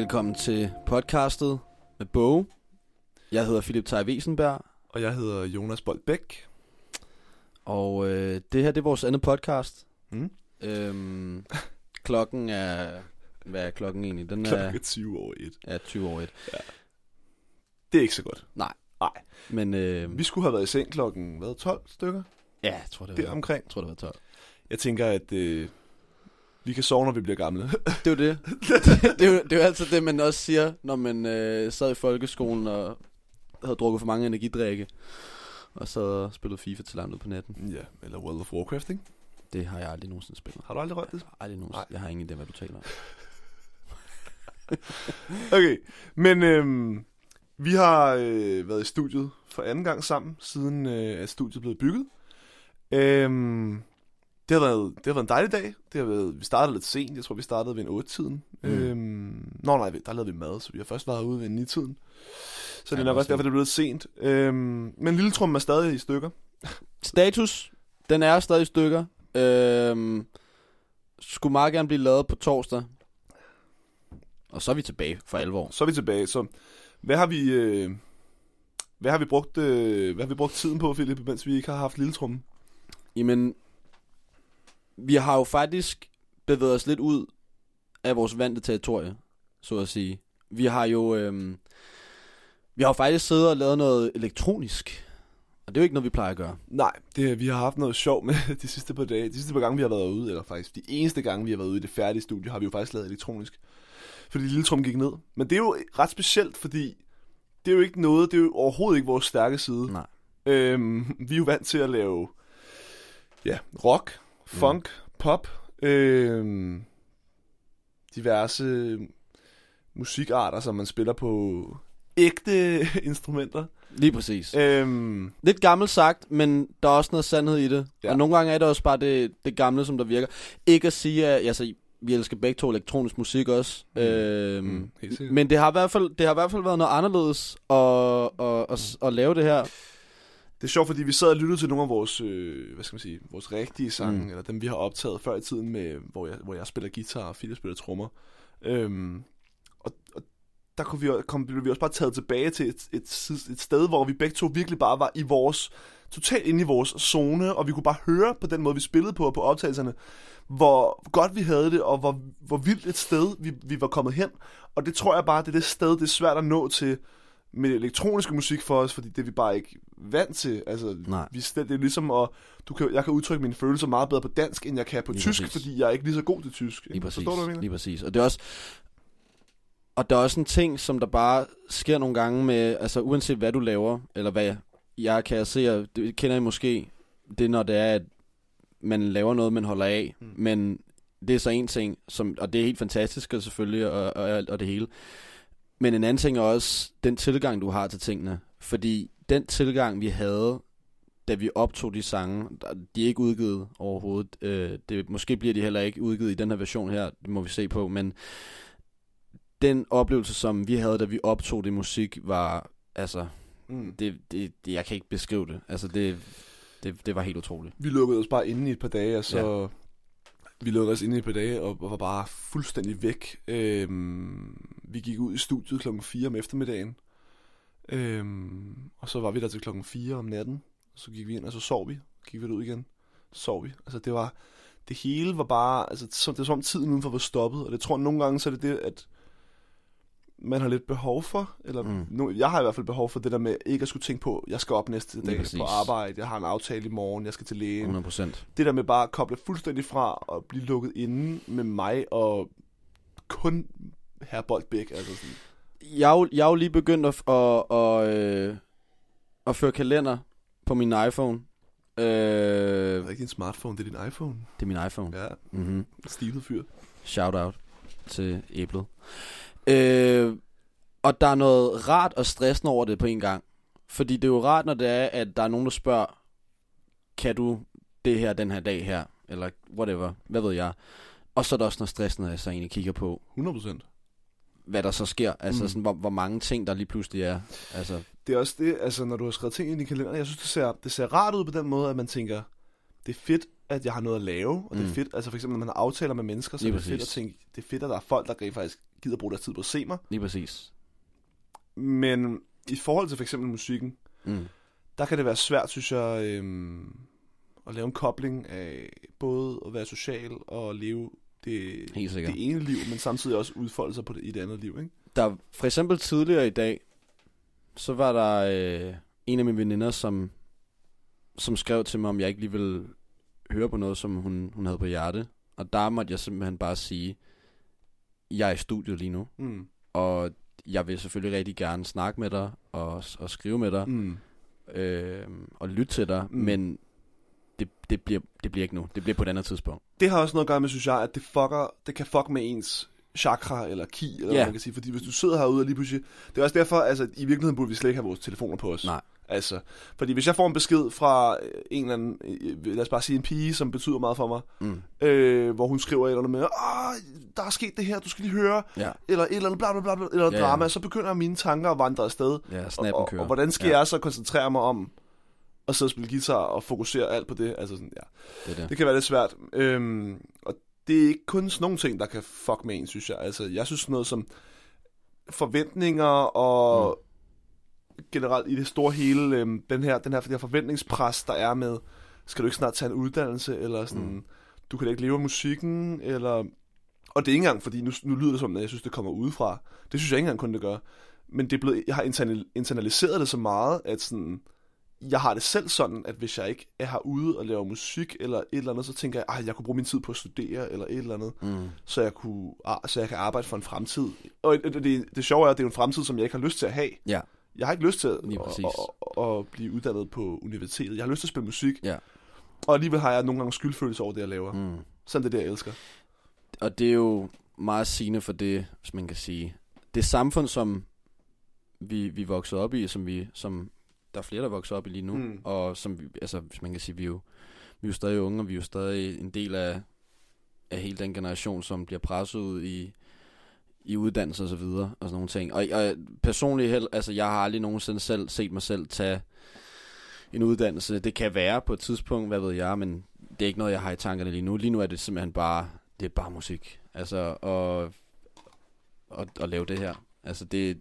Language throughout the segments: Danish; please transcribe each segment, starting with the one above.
Velkommen til podcastet med Bog. Jeg hedder Philip Tej Wiesenberg, Og jeg hedder Jonas Boldbæk. og øh, det her det er vores andet podcast. Mm. Øhm, klokken er... Hvad er klokken egentlig? Den Klokken er, er 20 over 1. er 20 over et. Det er ikke så godt. Men øh, Vi skulle have været i seng klokken, hvad, 12 stykker? ja, jeg tror, det var, omkring. jeg tror, det var 12. Jeg tænker, at øh, vi kan sove, når vi bliver gamle. Det er jo det. det, er jo, det er jo altid det, man også siger, når man øh, sad i folkeskolen og havde drukket for mange energidrikke. Og så spillet FIFA til langt ud på natten. ja, eller World of Warcraft, ikke? Det har jeg aldrig nogensinde spillet. Har du aldrig rørt det? Aldrig nogensinde. Nej. Jeg har ingen idé, hvad du taler om. Okay, men øhm, vi har øh, været i studiet for anden gang sammen, siden øh, at studiet blev bygget. Øhm, det, har været, det har været en dejlig dag. Det har været, vi startede lidt sent. Jeg tror, vi startede ved en 8-tiden. Mm. Øhm, nå nej, der lavede vi mad, så vi har først været ude ved en 9-tiden. Så det Ja, er nok det også derfor, det er blevet sent. Øhm, men lille trum er stadig i stykker. Status, den er stadig i stykker. Øhm, skulle meget gerne blive lavet på torsdag. Og så er vi tilbage for alvor. Så er vi tilbage. Så hvad har vi, øh, hvad har vi brugt, øh, hvad har vi brugt tiden på, Philip, mens vi ikke har haft lille trum? Jamen, vi har jo faktisk bevæget os lidt ud af vores vante territorie, så at sige. Vi har jo, øhm, vi har jo faktisk siddet og lavet noget elektronisk. Og det er jo ikke noget, vi plejer at gøre. Nej, det, vi har haft noget sjov med de sidste par dage. De sidste par gange, vi har været ude, eller faktisk de eneste gange, vi har været ude i det færdige studie, har vi jo faktisk lavet elektronisk. Fordi Lille Trum gik ned. Men det er jo ret specielt, fordi det er jo ikke noget, det er jo overhovedet ikke vores stærke side. Nej. Øhm, vi er jo vant til at lave ja, rock, funk, mm. pop, øhm, diverse musikarter, som man spiller på ægte instrumenter. Lige præcis. Øhm, Lidt gammelt sagt, men der er også noget sandhed i det. Ja. Og nogle gange er det også bare det, det gamle, som der virker. Ikke at sige, at altså, vi elsker begge to elektronisk musik også. Mm. Øhm, Mm, men det har, i hvert fald, det har i hvert fald været noget anderledes at, at, at, at, at lave det her. Det er sjovt, fordi vi sad og lyttede til nogle af vores, øh, hvad skal man sige, vores rigtige sange, Mm. eller dem vi har optaget før i tiden, med, hvor, jeg, hvor jeg spiller guitar og Philip spiller trommer. Øhm, og, og der kunne vi, kom, blev vi også bare taget tilbage til et, et, et sted, hvor vi begge to virkelig bare var i vores, totalt inde i vores zone, og vi kunne bare høre på den måde, vi spillede på, på optagelserne, hvor godt vi havde det, og hvor, hvor vildt et sted vi, vi var kommet hen. Og det tror jeg bare, det er det sted, det er svært at nå til med elektroniske musik for os, fordi det er vi bare ikke vant til. Altså, Nej. vi, det er ligesom at, du kan, jeg kan udtrykke mine følelser meget bedre på dansk, end jeg kan på Lige tysk, præcis. fordi jeg er ikke lige så god til tysk. Lige præcis. Forstår du, hvad jeg mener? Lige præcis. Og det er også... Og der er også en ting, som der bare sker nogle gange med, altså uanset hvad du laver, eller hvad jeg kan se, og det kender I måske, det er når det er, at man laver noget, man holder af. Mm. men det er så en ting, som, og det er helt fantastisk og selvfølgelig, og, og, og det hele. Men en anden ting er også den tilgang, du har til tingene. Fordi den tilgang, vi havde, da vi optog de sange, de er ikke udgivet overhovedet. Øh, det, måske bliver de heller ikke udgivet i den her version her, det må vi se på, men den oplevelse, som vi havde, da vi optog det musik, var, altså, Mm. det, det, det jeg kan ikke beskrive det. Altså, det, det, det var helt utroligt. Vi lukkede os bare inde i et par dage, og så... Ja. Vi lukkede os inde i et par dage, og, var bare fuldstændig væk. Øhm, vi gik ud i studiet klokken 4 om eftermiddagen. Øhm, og så var vi der til klokken 4 om natten. Så gik vi ind, og så sov vi. Gik vi ud igen. Sov vi. Altså det var... Det hele var bare... Altså det var som om tiden udenfor var stoppet. Og det tror jeg nogle gange, så er det det, at man har lidt behov for, eller Mm. nu, jeg har i hvert fald behov for det der med ikke at skulle tænke på, jeg skal op næste dag på arbejde, jeg har en aftale i morgen, jeg skal til lægen. 100 procent. Det der med bare at koble fuldstændig fra og blive lukket inde med mig og kun herr Boldbæk. Altså sådan. Jeg, jeg er jo lige begyndt at, at, at, øh, at føre kalender på min iPhone. Øh, Det er ikke din smartphone, det er din iPhone. det er min iPhone. Ja, Mm-hmm. stilet fyr. Shout out til æblet. Øh, og der er noget rart og stressende over det på en gang. Fordi det er jo rart, når det er, at der er nogen, der spørger, kan du det her den her dag her? Eller whatever, hvad ved jeg. Og så er der også noget stressende, at jeg så egentlig kigger på, 100 procent. hvad der så sker. Altså Mm. sådan, hvor, hvor mange ting, der lige pludselig er. Altså, Det er også det, altså når du har skrevet ting ind i kalenderen, jeg synes, det ser, det ser rart ud på den måde, at man tænker, det er fedt, at jeg har noget at lave, og det er Mm. fedt. Altså for eksempel, når man har aftaler med mennesker, så Lige er det fedt at præcis. tænke, det er fedt, at der er folk, der rent faktisk gider bruge deres tid på at se mig. Lige præcis. Men i forhold til for eksempel musikken, Mm. der kan det være svært, synes jeg, øhm, at lave en kobling af både at være social og leve det, det ene liv, men samtidig også udfolde sig på det, i det andet liv. Ikke? Der, for eksempel tidligere i dag, så var der øh, en af mine veninder, som, som skrev til mig, om jeg ikke lige ville høre på noget, som hun, hun havde på hjerte. Og der måtte jeg simpelthen bare sige, jeg er i studiet lige nu, Mm. og jeg vil selvfølgelig rigtig gerne snakke med dig og, og skrive med dig Mm. øh, og lytte til dig, Mm. men det, det, bliver, det bliver ikke nu. Det bliver på et andet tidspunkt. Det har også noget at gøre med, synes jeg, at det, fucker, det kan fuck med ens chakra eller ki, eller hvad Ja. man kan sige. Fordi hvis du sidder herude og lige pludselig... Det er også derfor, altså i virkeligheden burde vi slet ikke have vores telefoner på os. Nej. Altså, fordi hvis jeg får en besked fra øh, en eller anden, øh, lad os bare sige en pige, som betyder meget for mig, Mm. øh, hvor hun skriver et eller andet med, Åh, der er sket det her, du skal lige høre, Ja, eller et eller andet bla bla bla, bla eller Ja, ja, ja. drama, så begynder mine tanker at vandre afsted. ja Og, og, og hvordan skal ja, jeg så koncentrere mig om at sidde og spille guitar og fokusere alt på det? Altså sådan, ja. Det er det. Kan være lidt svært. Øhm, og det er ikke kun sådan nogle ting, der kan fuck med en, synes jeg. Altså, jeg synes noget som forventninger og mm. Generelt i det store hele, øhm, den, her, den her, den her forventningspres, der er med, skal du ikke snart tage en uddannelse, eller sådan, mm. Du kan da ikke leve af musikken, eller... Og det er ikke engang, fordi nu, nu lyder det som, at jeg synes, det kommer udefra. Det synes jeg ikke engang kun, det gør. Men det er blevet, jeg har internal- internaliseret det så meget, at sådan, jeg har det selv sådan, at hvis jeg ikke er herude og laver musik eller et eller andet, så tænker jeg, at jeg kunne bruge min tid på at studere eller et eller andet, Mm. så jeg, kunne, ah, så jeg kan arbejde for en fremtid. Og det, det, det, sjove er, at det er en fremtid, som jeg ikke har lyst til at have. Ja, Jeg har ikke lyst til at, at, at, at, blive uddannet på universitetet. Jeg har lyst til at spille musik, ja. og alligevel har jeg nogle gange skyldfølelse over det, jeg laver. Mm. Sådan det er det, jeg elsker. Og det er jo meget sigende for det, hvis man kan sige. Det samfund, som vi, vi voksede op i, som vi, som der er flere, der vokser op i lige nu, mm. og som, vi, altså, hvis man kan sige, vi er jo, vi er jo stadig unge, og vi er jo stadig en del af, af hele den generation, som bliver presset ud i, i uddannelse og så videre, og sådan nogle ting. Og, og personligt, held, altså, jeg har aldrig nogensinde selv set mig selv tage en uddannelse. Det kan være på et tidspunkt, hvad ved jeg, men det er ikke noget, jeg har i tankerne lige nu. Lige nu er det simpelthen bare, det er bare musik. Altså, og, og, og lave det her. Altså, det...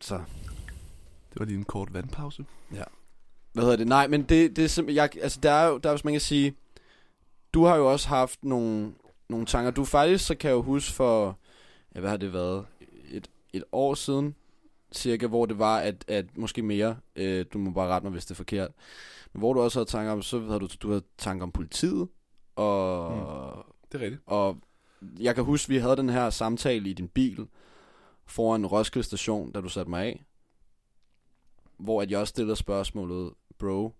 Så, Det var lige en kort vandpause. hvad hedder det? Nej, men det, det er simpelthen, jeg, altså der er jo, der er, hvis man kan sige, du har jo også haft nogle, nogle tanker. Du faktisk, så kan jeg jo huske for, ja, hvad har det været, et, et år siden, cirka, hvor det var, at, at måske mere, øh, du må bare rette mig, hvis det er forkert, men hvor du også havde tanker om, så havde du, du havde tanker om politiet, og, mm. Det er rigtigt. og jeg kan huske, vi havde den her samtale i din bil foran Roskilde station, da du satte mig af. Hvor at jeg også stillede spørgsmålet, bro,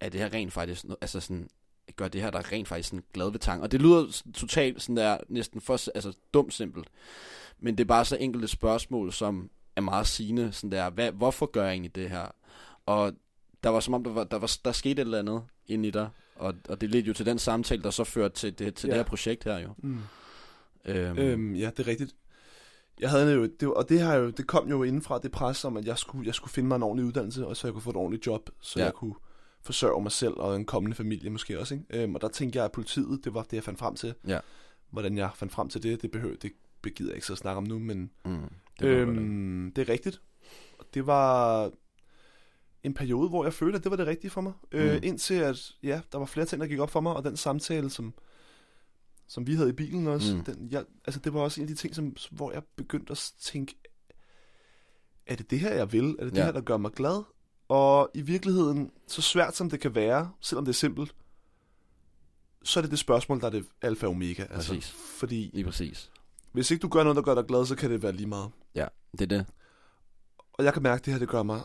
er det her rent faktisk, no- altså sådan, gør det her der rent faktisk sådan glad ved tanken? Og det lyder totalt sådan der, næsten for, altså dumt simpelt. Men det er bare så enkelte spørgsmål, som er meget sigende, sådan der, hvad, hvorfor gør jeg egentlig det her? Og der var som om, der, var, der, var, der skete et eller andet inde i dig, og, og det ledte jo til den samtale, der så førte til det, til Ja. det her projekt her jo. Mm. Øhm, Øhm, ja, det er rigtigt. Jeg havde jo, det, og det, har jo, det kom jo indenfra det pres om, at jeg skulle, jeg skulle finde mig en ordentlig uddannelse, og så jeg kunne få et ordentligt job, så ja. jeg kunne forsørge mig selv og en kommende familie måske også. Ikke? Øhm, og der tænkte jeg, at politiet, det var det, jeg fandt frem til. Ja. Hvordan jeg fandt frem til det, det behøver, det begider jeg ikke så at snakke om nu, men mm, det øhm, øhm, det er rigtigt. Og Det var en periode, hvor jeg følte, at det var det rigtige for mig. Mm. Øh, Mm. indtil at, ja, der var flere ting, der gik op for mig, og den samtale, som, som vi havde i bilen også, Mm. den, jeg, altså det var også en af de ting, som, hvor jeg begyndte at tænke, er det det her, jeg vil? Er det det Ja. her, der gør mig glad? Og i virkeligheden, så svært som det kan være, selvom det er simpelt, så er det det spørgsmål, der er det alfa og omega. Altså, Præcis. fordi lige præcis. hvis ikke du gør noget, der gør dig glad, så kan det være lige meget. Ja, det er det. Og jeg kan mærke, at det her, det gør mig...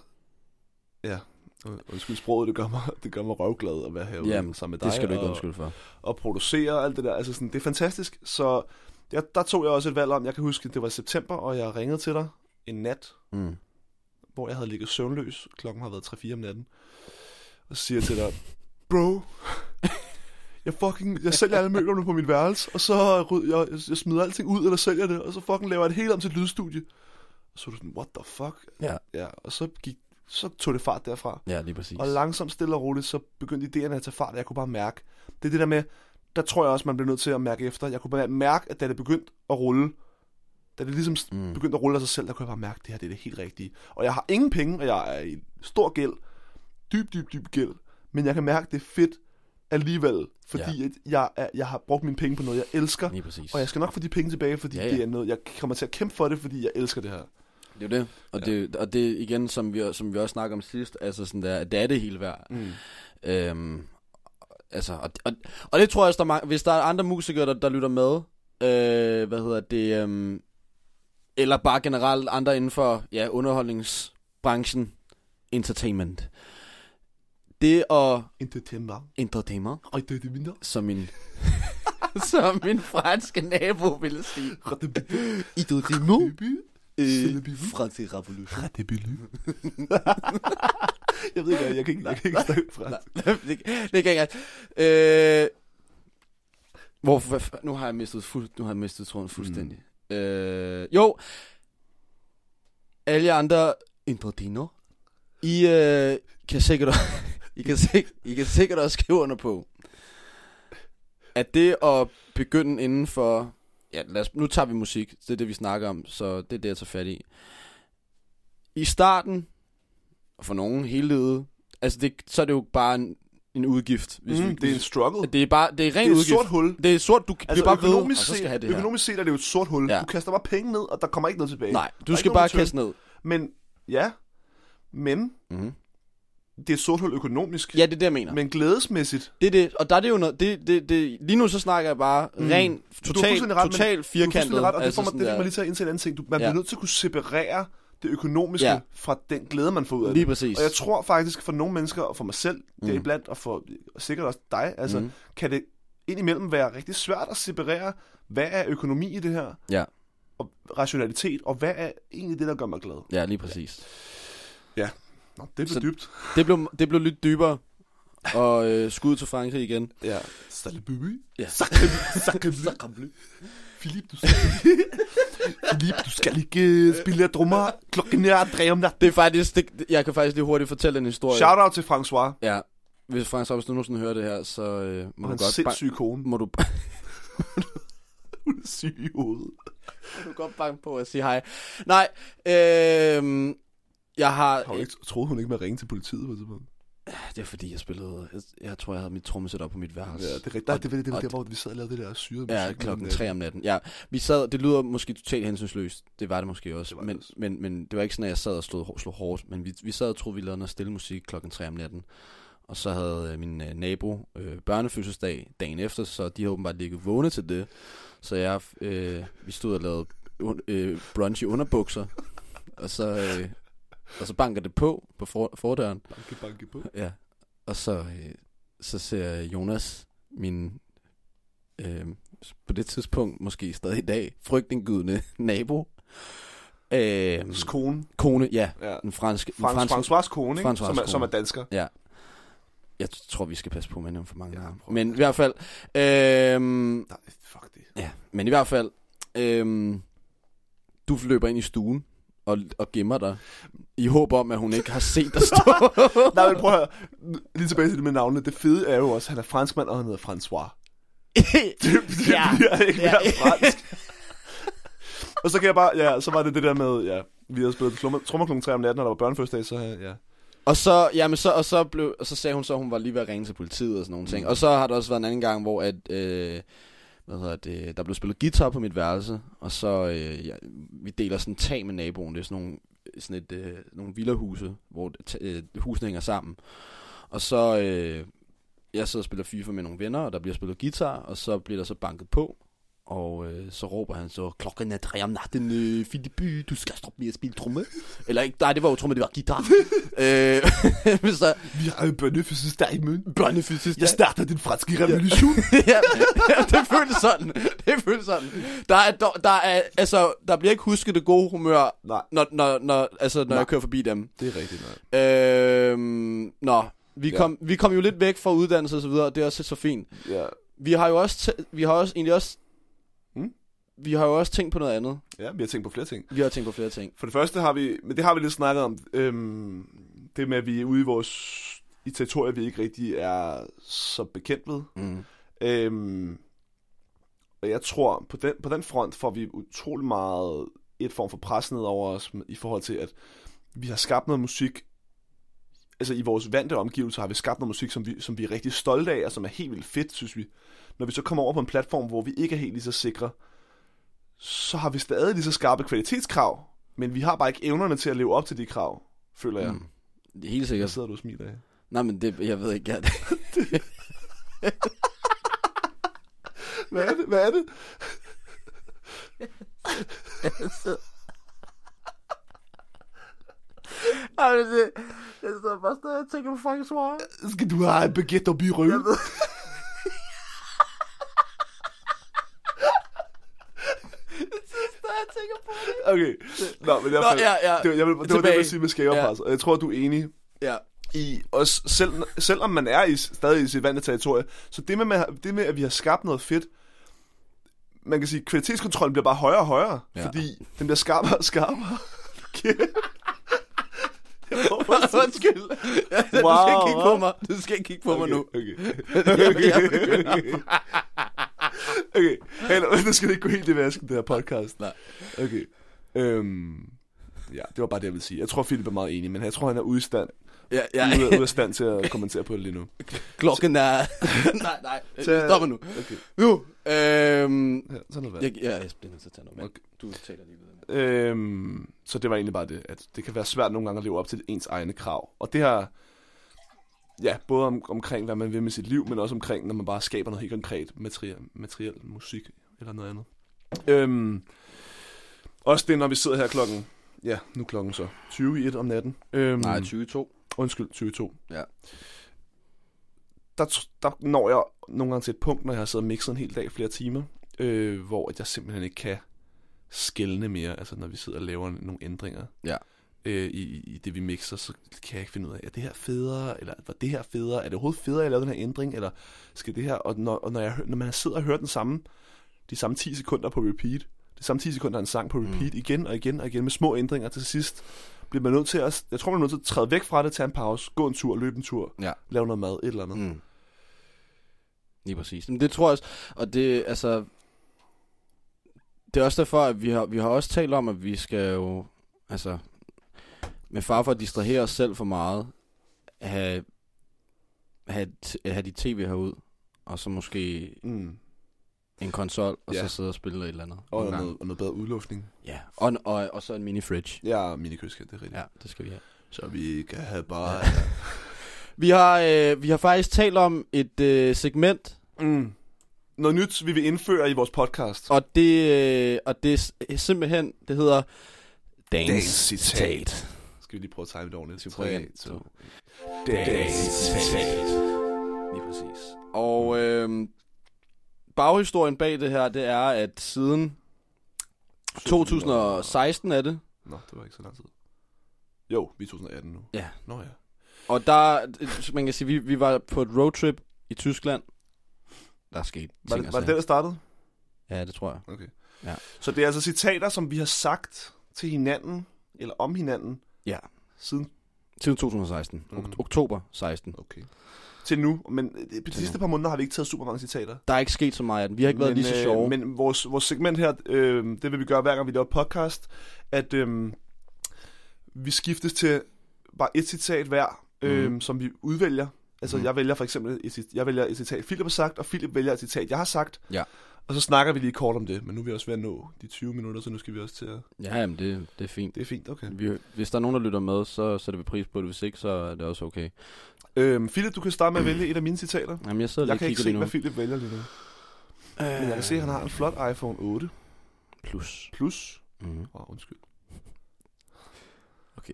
Ja, und- undskyld sproget, det gør mig, det gør mig røvglad at være herude Jamen, sammen med dig. Det skal du ikke og, undskylde for. Og producere og alt det der. Altså sådan, det er fantastisk. Så ja, der tog jeg også et valg om, jeg kan huske, det var i september, og jeg ringede til dig en nat, Mm. Hvor jeg havde ligget søvnløs. Klokken har været 3-4 om natten. Og så siger jeg til dig, bro, jeg fucking, jeg sælger alle møblerne på mit værelse, og så ryd, jeg, jeg smider alting ud, eller sælger det, og så fucking laver jeg det hele om til et lydstudie. Og så var du sådan, what the fuck? Ja. Ja, og så gik så tog det fart derfra. Ja, lige præcis. Og langsomt, stille og roligt, så begyndte idéerne at tage fart, og jeg kunne bare mærke. Det er det der med, der tror jeg også, man bliver nødt til at mærke efter. Jeg kunne bare mærke, at da det begyndte at rulle, da det ligesom Mm. begyndte at rulle af sig selv, der kunne jeg bare mærke, at det her det er det helt rigtige. Og jeg har ingen penge, og jeg er i stor gæld. Dyb, dyb, dyb gæld. Men jeg kan mærke, at det er fedt alligevel, fordi Ja. jeg, er, jeg har brugt mine penge på noget, jeg elsker. Og jeg skal nok få de penge tilbage, fordi Ja, ja, det er noget, jeg kommer til at kæmpe for det, fordi jeg elsker det her. Det er jo det. Og, ja. det, og det igen, som vi, som vi også snakkede om sidst, altså sådan der, at det er det hele værd. Mm. Øhm, altså, og, og, og det tror jeg også, der er hvis der er andre musikere, der, der lytter med, øh, hvad hedder det, øhm, eller bare generelt andre inden for ja, underholdningsbranchen, entertainment. Det at Entertainment. entertainment, er mindre. som min, som min franske nabo ville sige. Entertainment. Øh, fransk revolution. jeg ved ikke, jeg, kan ikke, jeg kan ikke snakke fransk. det, det kan jeg ikke. Øh, hvor, nu har jeg mistet, fuld, nu har jeg mistet tråden fuldstændig. Mm. Øh, jo, alle andre introdiner, I øh, kan sikkert I kan, sikkert, I kan sikkert også skrive under på, at det at begynde inden for, ja, lad os, nu tager vi musik, det er det, vi snakker om, så det er det, jeg tager fat i. I starten, og for nogen hele livet, altså det, så er det jo bare en, en udgift. Hvis Mm, vi, det er en struggle. det er bare, det er ren Det er et udgift. sort hul. Det er sort, du Altså bliver bare ved, økonomisk, skal set, have det her. økonomisk set er det jo et sort hul. Ja. Du kaster bare penge ned, og der kommer ikke noget tilbage. Nej, du Der skal bare kaste ned. Men, ja. Men, Mm-hmm. det er et sort hul økonomisk. Ja, det er det, jeg mener. Men glædesmæssigt, Det er det, og der er det jo noget, det, det, det, lige nu så snakker jeg bare mm. ren, total, ret, total du er firkantet. fuldstændig ret, og det får mig, sådan det mig lige til at indse en anden ting. Du, man Ja. bliver nødt til at kunne separere det økonomiske Ja. ja. fra den glæde, man får ud af Lige det. præcis. Og jeg tror faktisk, for nogle mennesker, og for mig selv, det er iblandt, og for og sikkert også dig, altså, Mm. kan det indimellem være rigtig svært at separere, hvad er økonomi i det her, Ja, og rationalitet, og hvad er egentlig det, der gør mig glad. ja, lige præcis. Nå, det Så- blev dybt. Det blev, det blev lidt dybere, og øh, skud til Frankrig igen. Ja. Salut, baby. Ja. Sakably. Philip, du skal... Philip, du skal ikke spille drummer. Klokken er tre om natten. Det er faktisk, det, jeg kan faktisk lige hurtigt fortælle en historie. Shout out til François Ja, hvis Frank hvis du nogensinde hører det her, så øh, må du godt banke, sindssyge kone. må du, Hun er syg i hovedet. du godt banke på og sige hej. Nej, øh, jeg har... Har du ikke, troede hun ikke med at ringe til politiet på et tidspunkt? Det er fordi, jeg spillede... Jeg, jeg tror, jeg havde mit trommesæt op på mit værelse. Ja, det er rigtigt. Nej, det var det, det, var der, hvor vi sad og lavede det der syre Ja, musik klokken midt om 3 om natten. Ja, vi sad, det lyder måske totalt hensynsløst. Det var det måske også. Det var det men, også. men, men det var ikke sådan, at jeg sad og slog, slog hårdt. Men vi, vi sad og troede, vi lavede noget stille musik klokken 3 om natten. Og så havde øh, min øh, nabo øh, børnefødselsdag dagen efter, så de havde åbenbart ligget vågne til det. Så jeg, øh, vi stod og lavede øh, brunch i underbukser. og så, øh, og så banker det på på for, fordøren. Banke, banke på. Ja. Og så, øh, så ser Jonas, min øh, på det tidspunkt, måske stadig i dag, frygtindgydende nabo. Øh, kone. kone, ja, Ja. den franske. Den Frans, franske François' kone, ikke? François' som, er, som er dansker. jeg tror, vi skal passe på med for mange Ja, prøv. Men i hvert fald, øh, Nej, fuck det. ja, men i hvert fald, øh, du løber ind i stuen og, og gemmer dig i håb om, at hun ikke har set dig stå. Nej, men prøv at høre. Lige tilbage til det med navnene. Det fede er jo også, at han er franskmand, og han hedder François. Det, det Ja. bliver ikke Ja. fransk. og så kan jeg bare, ja, så var det det der med, ja, vi havde spillet trommer trommer klokken 3 om natten, og der var børnefødselsdag, så ja. Og så, jamen så, og så, blev, og så sagde hun så, at hun var lige ved at ringe til politiet og sådan nogle ting. Mm. Og så har der også været en anden gang, hvor at, øh, hvad hedder det, der blev spillet guitar på mit værelse, og så, øh, ja, vi deler sådan tag med naboen. Det er sådan nogle, sådan et, øh, nogle villahuse, hvor øh, husene hænger sammen. Og så, øh, jeg sidder og spiller FIFA med nogle venner, og der bliver spillet guitar, og så bliver der så banket på. Og øh, så råber han så, klokken er tre om natten, øh, Philippe, du skal stoppe med at spille tromme. Eller ikke, nej, det var jo tromme, det var guitar. øh, så, Vi har jo børnefødselsdag i møn. børnefødselsdag. Jeg starter den franske revolution. ja, ja, det føles sådan. Det føles sådan. Der er, der, der er, altså, der bliver ikke husket det gode humør, Nej, når, når, når, altså, når Nej. jeg kører forbi dem. det er rigtigt, nej. Øhm, nå, vi Ja. kom, vi kom jo lidt væk fra uddannelse og så videre, og det er også så fint. Ja, Vi har jo også, vi har også egentlig også. Vi har jo også tænkt på noget andet. ja, vi har tænkt på flere ting. Vi har tænkt på flere ting. For det første har vi, men det har vi lidt snakket om, øhm, det med, at vi er ude i vores i territorier, vi ikke rigtig er så bekendt med. Mm. Øhm, og jeg tror, på den, på den front får vi utrolig meget et form for pres ned over os, i forhold til, at vi har skabt noget musik, altså i vores vante omgivelser har vi skabt noget musik, som vi, som vi er rigtig stolte af, og som er helt vildt fedt, synes vi. Når vi så kommer over på en platform, hvor vi ikke er helt lige så sikre, så har vi stadig lige så skarpe kvalitetskrav, men vi har bare ikke evnerne til at leve op til de krav, føler jeg. Mm. Helt sikkert. sidder du og smiler af. Nej, men det, jeg ved ikke, jeg, Hvad er det? Hvad er det? Ej, det, jeg sidder bare stadig og tænker på fucking svar. Skal du have en baguette og byrø? Jeg ved... Jeg tænker på det. Okay. Nå, men i hvert Nå, ja, ja. det, var- jeg vil, det var det, jeg sige med skæverpres, og jeg tror, du er enig Ja. i, også selv, selvom man er i, stadig i sit vante territorie, så det med, det med, at vi har skabt noget fedt, man kan sige, kvalitetskontrollen bliver bare højere og højere, Ja. ja. fordi den bliver skarpere og skarpere. Okay. Undskyld. Ja, Du skal Wow. ikke kigge på mig. Du skal ikke kigge på mig nu. Okay. Begynder. Okay, hey, nu skal det ikke gå helt i vasken, det her podcast. Nej. Okay. Øhm, ja, det var bare det, jeg ville sige. Jeg tror, Philip er meget enig, men jeg tror, han er ude, i stand, Ja, ude, ja. ude af stand til at kommentere på det lige nu. Klokken er... nej, nej. Så- Stopper nu. Okay, Nu. Øhm, ja, sådan noget. jeg, ja, jeg bliver nødt til at tage noget med. Okay. Du taler lige videre. Øhm, så det var egentlig bare det, at det kan være svært nogle gange at leve op til ens egne krav. Og det her, ja, både om, omkring, hvad man vil med sit liv, men også omkring, når man bare skaber noget helt konkret materiel, materiel musik eller noget andet. Øhm, også det, når vi sidder her klokken, ja, nu er klokken så 20 i et om natten. Øhm, Nej, 22. Undskyld, 22. Ja. Der, der når jeg nogle gange til et punkt, når jeg har siddet og mixet en hel dag, flere timer, øh, hvor at jeg simpelthen ikke kan skælne mere, altså når vi sidder og laver nogle ændringer Ja. øh, i, i det, vi mixer, så kan jeg ikke finde ud af, er det her federe, eller var det her federe, er det overhovedet federe, at jeg lavede den her ændring, eller skal det her, og når, og når, jeg, når man sidder og hører den samme, de samme 10 sekunder på repeat, samme 10 sekunder en sang på repeat, mm. igen og igen og igen med små ændringer til sidst, bliver man nødt til at, jeg tror man er nødt til at træde væk fra det, tage en pause, gå en tur, løbe en tur, Ja. lave noget mad, et eller andet. Mm. Mm. Lige præcis. Men det tror jeg også, og det, altså, det er også derfor, at vi har, vi har også talt om, at vi skal jo, altså, med far for at distrahere os selv for meget, have, have, have de tv herud, og så måske Mm. En konsol, og Ja. så sidde og spille et eller andet. Og, noget, og noget bedre udluftning. Ja, og, og, og så en mini-fridge. Ja, minikøske, det er rigtigt. Ja, det skal vi have. Så vi kan have bare... Vi har, øh, vi har faktisk talt om et øh, segment, Mm. Noget nyt, vi vil indføre i vores podcast. og det, øh, og det er simpelthen, det hedder Dagens, citat. Skal vi lige prøve at time det ordentligt? Skal vi prøve 3, igen? 2, Dagens citat. Lige præcis. Og øh, baghistorien bag det her, det er, at siden 2016 er det, Nå, det var ikke så lang tid. Jo, vi er 2018 nu. Ja. Nå ja. og der, man kan sige, vi, vi var på et roadtrip i Tyskland. Der er sket Var ting det, var det sager. det, der startede? Ja, det tror jeg. Okay. Ja. Så det er altså citater, som vi har sagt til hinanden, eller om hinanden, Ja. siden... Siden 2016. Mhm. Ok- oktober 16. Okay. Til nu. Men øh, de sidste par måneder har vi ikke taget super mange citater. Der er ikke sket så meget af den. Vi har ikke været lige så øh, sjove. Men vores, vores segment her, øh, det vil vi gøre hver gang vi laver podcast, at øh, vi skiftes til bare et citat hver, øh, Mhm. som vi udvælger. Altså Mhm. jeg vælger for eksempel et, jeg vælger et citat, Philip har sagt, og Philip vælger et citat, jeg har sagt. Ja. Og så snakker vi lige kort om det, men nu er vi også ved at nå de 20 minutter, så nu skal vi også til at... Ja, jamen, det, det er fint. Det er fint, okay. Vi, hvis der er nogen, der lytter med, så sætter vi pris på det. Hvis ikke, så er det også okay. Øhm, Philip, du kan starte med at vælge et af mine citater. Jamen, jeg sidder lige Jeg og kan ikke se, lige nu. hvad Philip vælger lige nu. Men jeg kan se, at han har en flot iPhone 8 Plus. Plus. Mm. Åh, oh, undskyld. Okay.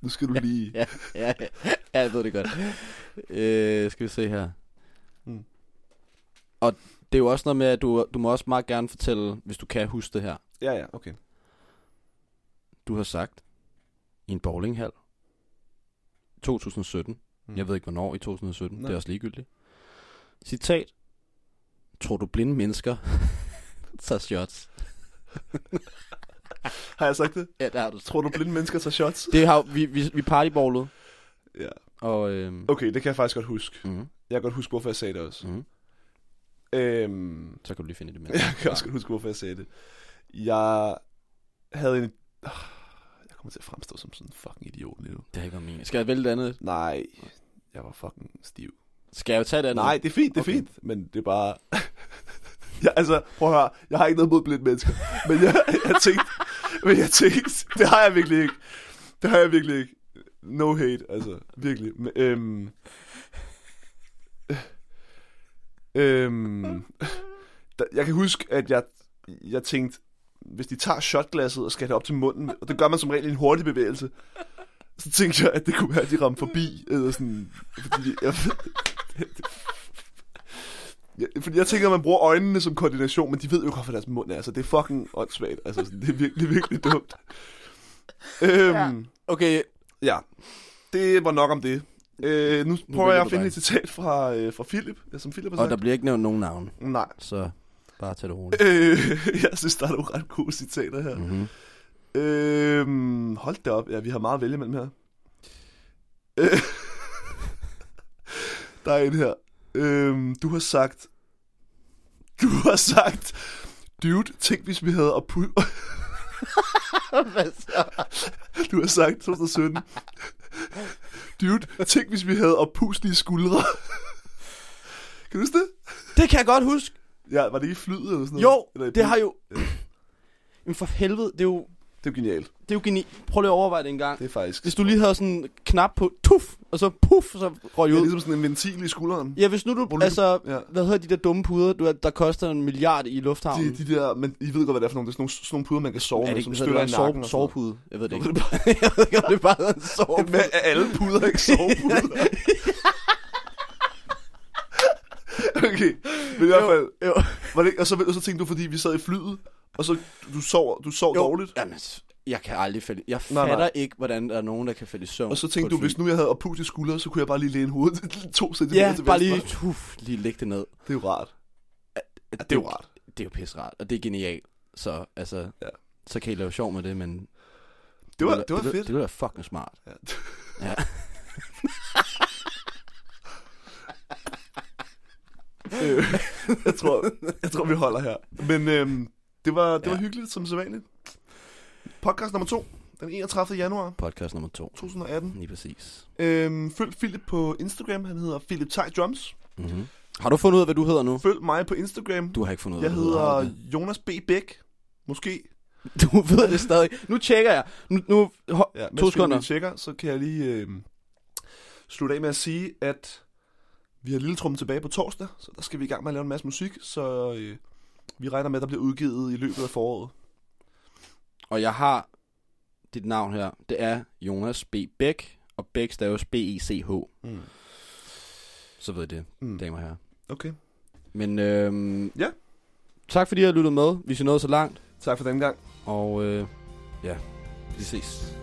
Nu skal du lige... Ja, ja, ja, jeg ved det godt. Øh, skal vi se her. Og det er jo også noget med, at du, du må også meget gerne fortælle, hvis du kan huske det her. Ja, ja, okay. Du har sagt i en bowlinghal 2017. Mm. Jeg ved ikke, hvornår i 2017. Nej. Det er også ligegyldigt. Citat. Tror du blinde mennesker tager shots? Har jeg sagt det? Ja, det har du. Tror du, blinde mennesker tager shots? Det har vi, vi, vi partyballede, Ja. og... Øhm, Okay, det kan jeg faktisk godt huske. mm, Jeg kan godt huske, hvorfor jeg sagde det også. mm, Øhm, så kan du lige finde det med. jeg kan også godt huske, hvorfor jeg sagde det. Jeg havde en... Jeg kommer til at fremstå som sådan en fucking idiot lige nu. Det er ikke om min. Skal jeg vælge det andet? Nej, jeg var fucking stiv. Skal jeg tage det andet? Nej, det er fint, det er Okay. fint. Men det er bare... ja, altså, prøv at høre. Jeg har ikke noget mod blinde mennesker. Men jeg, jeg tænkte... Men jeg tænkte... Det har jeg virkelig ikke. Det har jeg virkelig ikke. No hate, altså. Virkelig. Men, øhm, øhm, der, jeg kan huske, at jeg, jeg tænkte, hvis de tager shotglasset og skal det op til munden, og det gør man som regel i en hurtig bevægelse, så tænkte jeg, at det kunne være, at de ramte forbi, eller sådan, fordi jeg, Ja, fordi jeg tænker, at man bruger øjnene som koordination, men de ved jo godt, hvad deres mund er. Altså, det er fucking åndssvagt. Altså, sådan, det er virkelig, virkelig dumt. Øhm, ja. Okay, ja, det var nok om det. Øh, nu prøver vælger jeg at finde dig. et citat fra, øh, fra Philip, ja, som Philip har og sagt. der bliver ikke nævnt nogen navn, Nej. så bare tag det roligt. Øh, jeg synes, der er nogle ret gode citater her. Mm-hmm. Øh, hold da op. Ja, vi har meget at vælge mellem her. Øh, der er en her. Øh, du har sagt... Du har sagt... Dude, tænk hvis vi havde at pu- Hvad så? Du har sagt 2017. Dude, tænk hvis vi havde oppuslige skuldre. kan du huske det? Det kan jeg godt huske. Ja, var det ikke i flyet eller sådan noget? Jo, Eller det har jo... Men for helvede, det er jo, Det er jo genialt. det er jo geni... Prøv lige at overveje det en gang. Det er faktisk... Hvis du lige havde sådan en knap på, tuff, og så puff, så røg Det jeg er ud. ligesom sådan en ventil i skulderen. Ja, hvis nu du, Volumen. altså, Ja. hvad hedder de der dumme puder, du, der koster en milliard i lufthavnen? De, de der, men I ved godt, hvad det er for nogle. Det er sådan nogle, sådan nogle puder, man kan sove er det med, som det støtter i en nakken. sove, sovepude? Jeg ved det ikke. jeg ved ikke, om det bare hedder en sovepude. Men er alle puder ikke sovepuder? okay, men i hvert fald, Jo, jo. var det og, så, og så tænkte du, fordi vi sad i flyet, og så du sov, du sov Jo. dårligt, Jamen, jeg kan aldrig falde... Jeg Nej, fatter nej. ikke, hvordan der er nogen, der kan falde i søvn og så tænkte du, hvis nu jeg havde oppust i skuldre, så kunne jeg bare lige læne hovedet to centimeter Ja, til bare venstre. lige, tuff, lige lægge det ned. Det er jo rart. Ja, Ja, det er jo rart. Det er jo pisse rart, og det er genialt. Så, altså, Ja. så kan I lave sjov med det, men... Det var, det var det, fedt. Det være fucking smart. Ja. Ja. Øh, jeg, tror, jeg tror, vi holder her. Men øhm, det var, det var Ja. hyggeligt, som sædvanligt. Podcast nummer to, den 31. januar Podcast nummer to. 2018. Lige præcis. Øhm, følg Philip på Instagram, han hedder Philip Thai Drums. Mm-hmm. Har du fundet ud af, hvad du hedder nu? Følg mig på Instagram. Du har ikke fundet ud af, jeg hedder. hedder Jonas B. Bæk. Måske. Du ved det stadig. Nu tjekker jeg. Nu, nu ho- Ja, mens to sekunder. lige tjekker, så kan jeg lige øh, slutte af med at sige, at vi har Lille Trum tilbage på torsdag, så der skal vi i gang med at lave en masse musik, så øh, vi regner med, at der bliver udgivet i løbet af foråret. Og jeg har dit navn her. Det er Jonas B. Bæk, og Bæk staves B-E-C-H. Mm. Så ved I det, Mm. damer og herrer. Okay. Men øhm, Ja. tak fordi I har lyttet med. Vi er nået så langt. Tak for den gang. Og øh, ja, vi ses.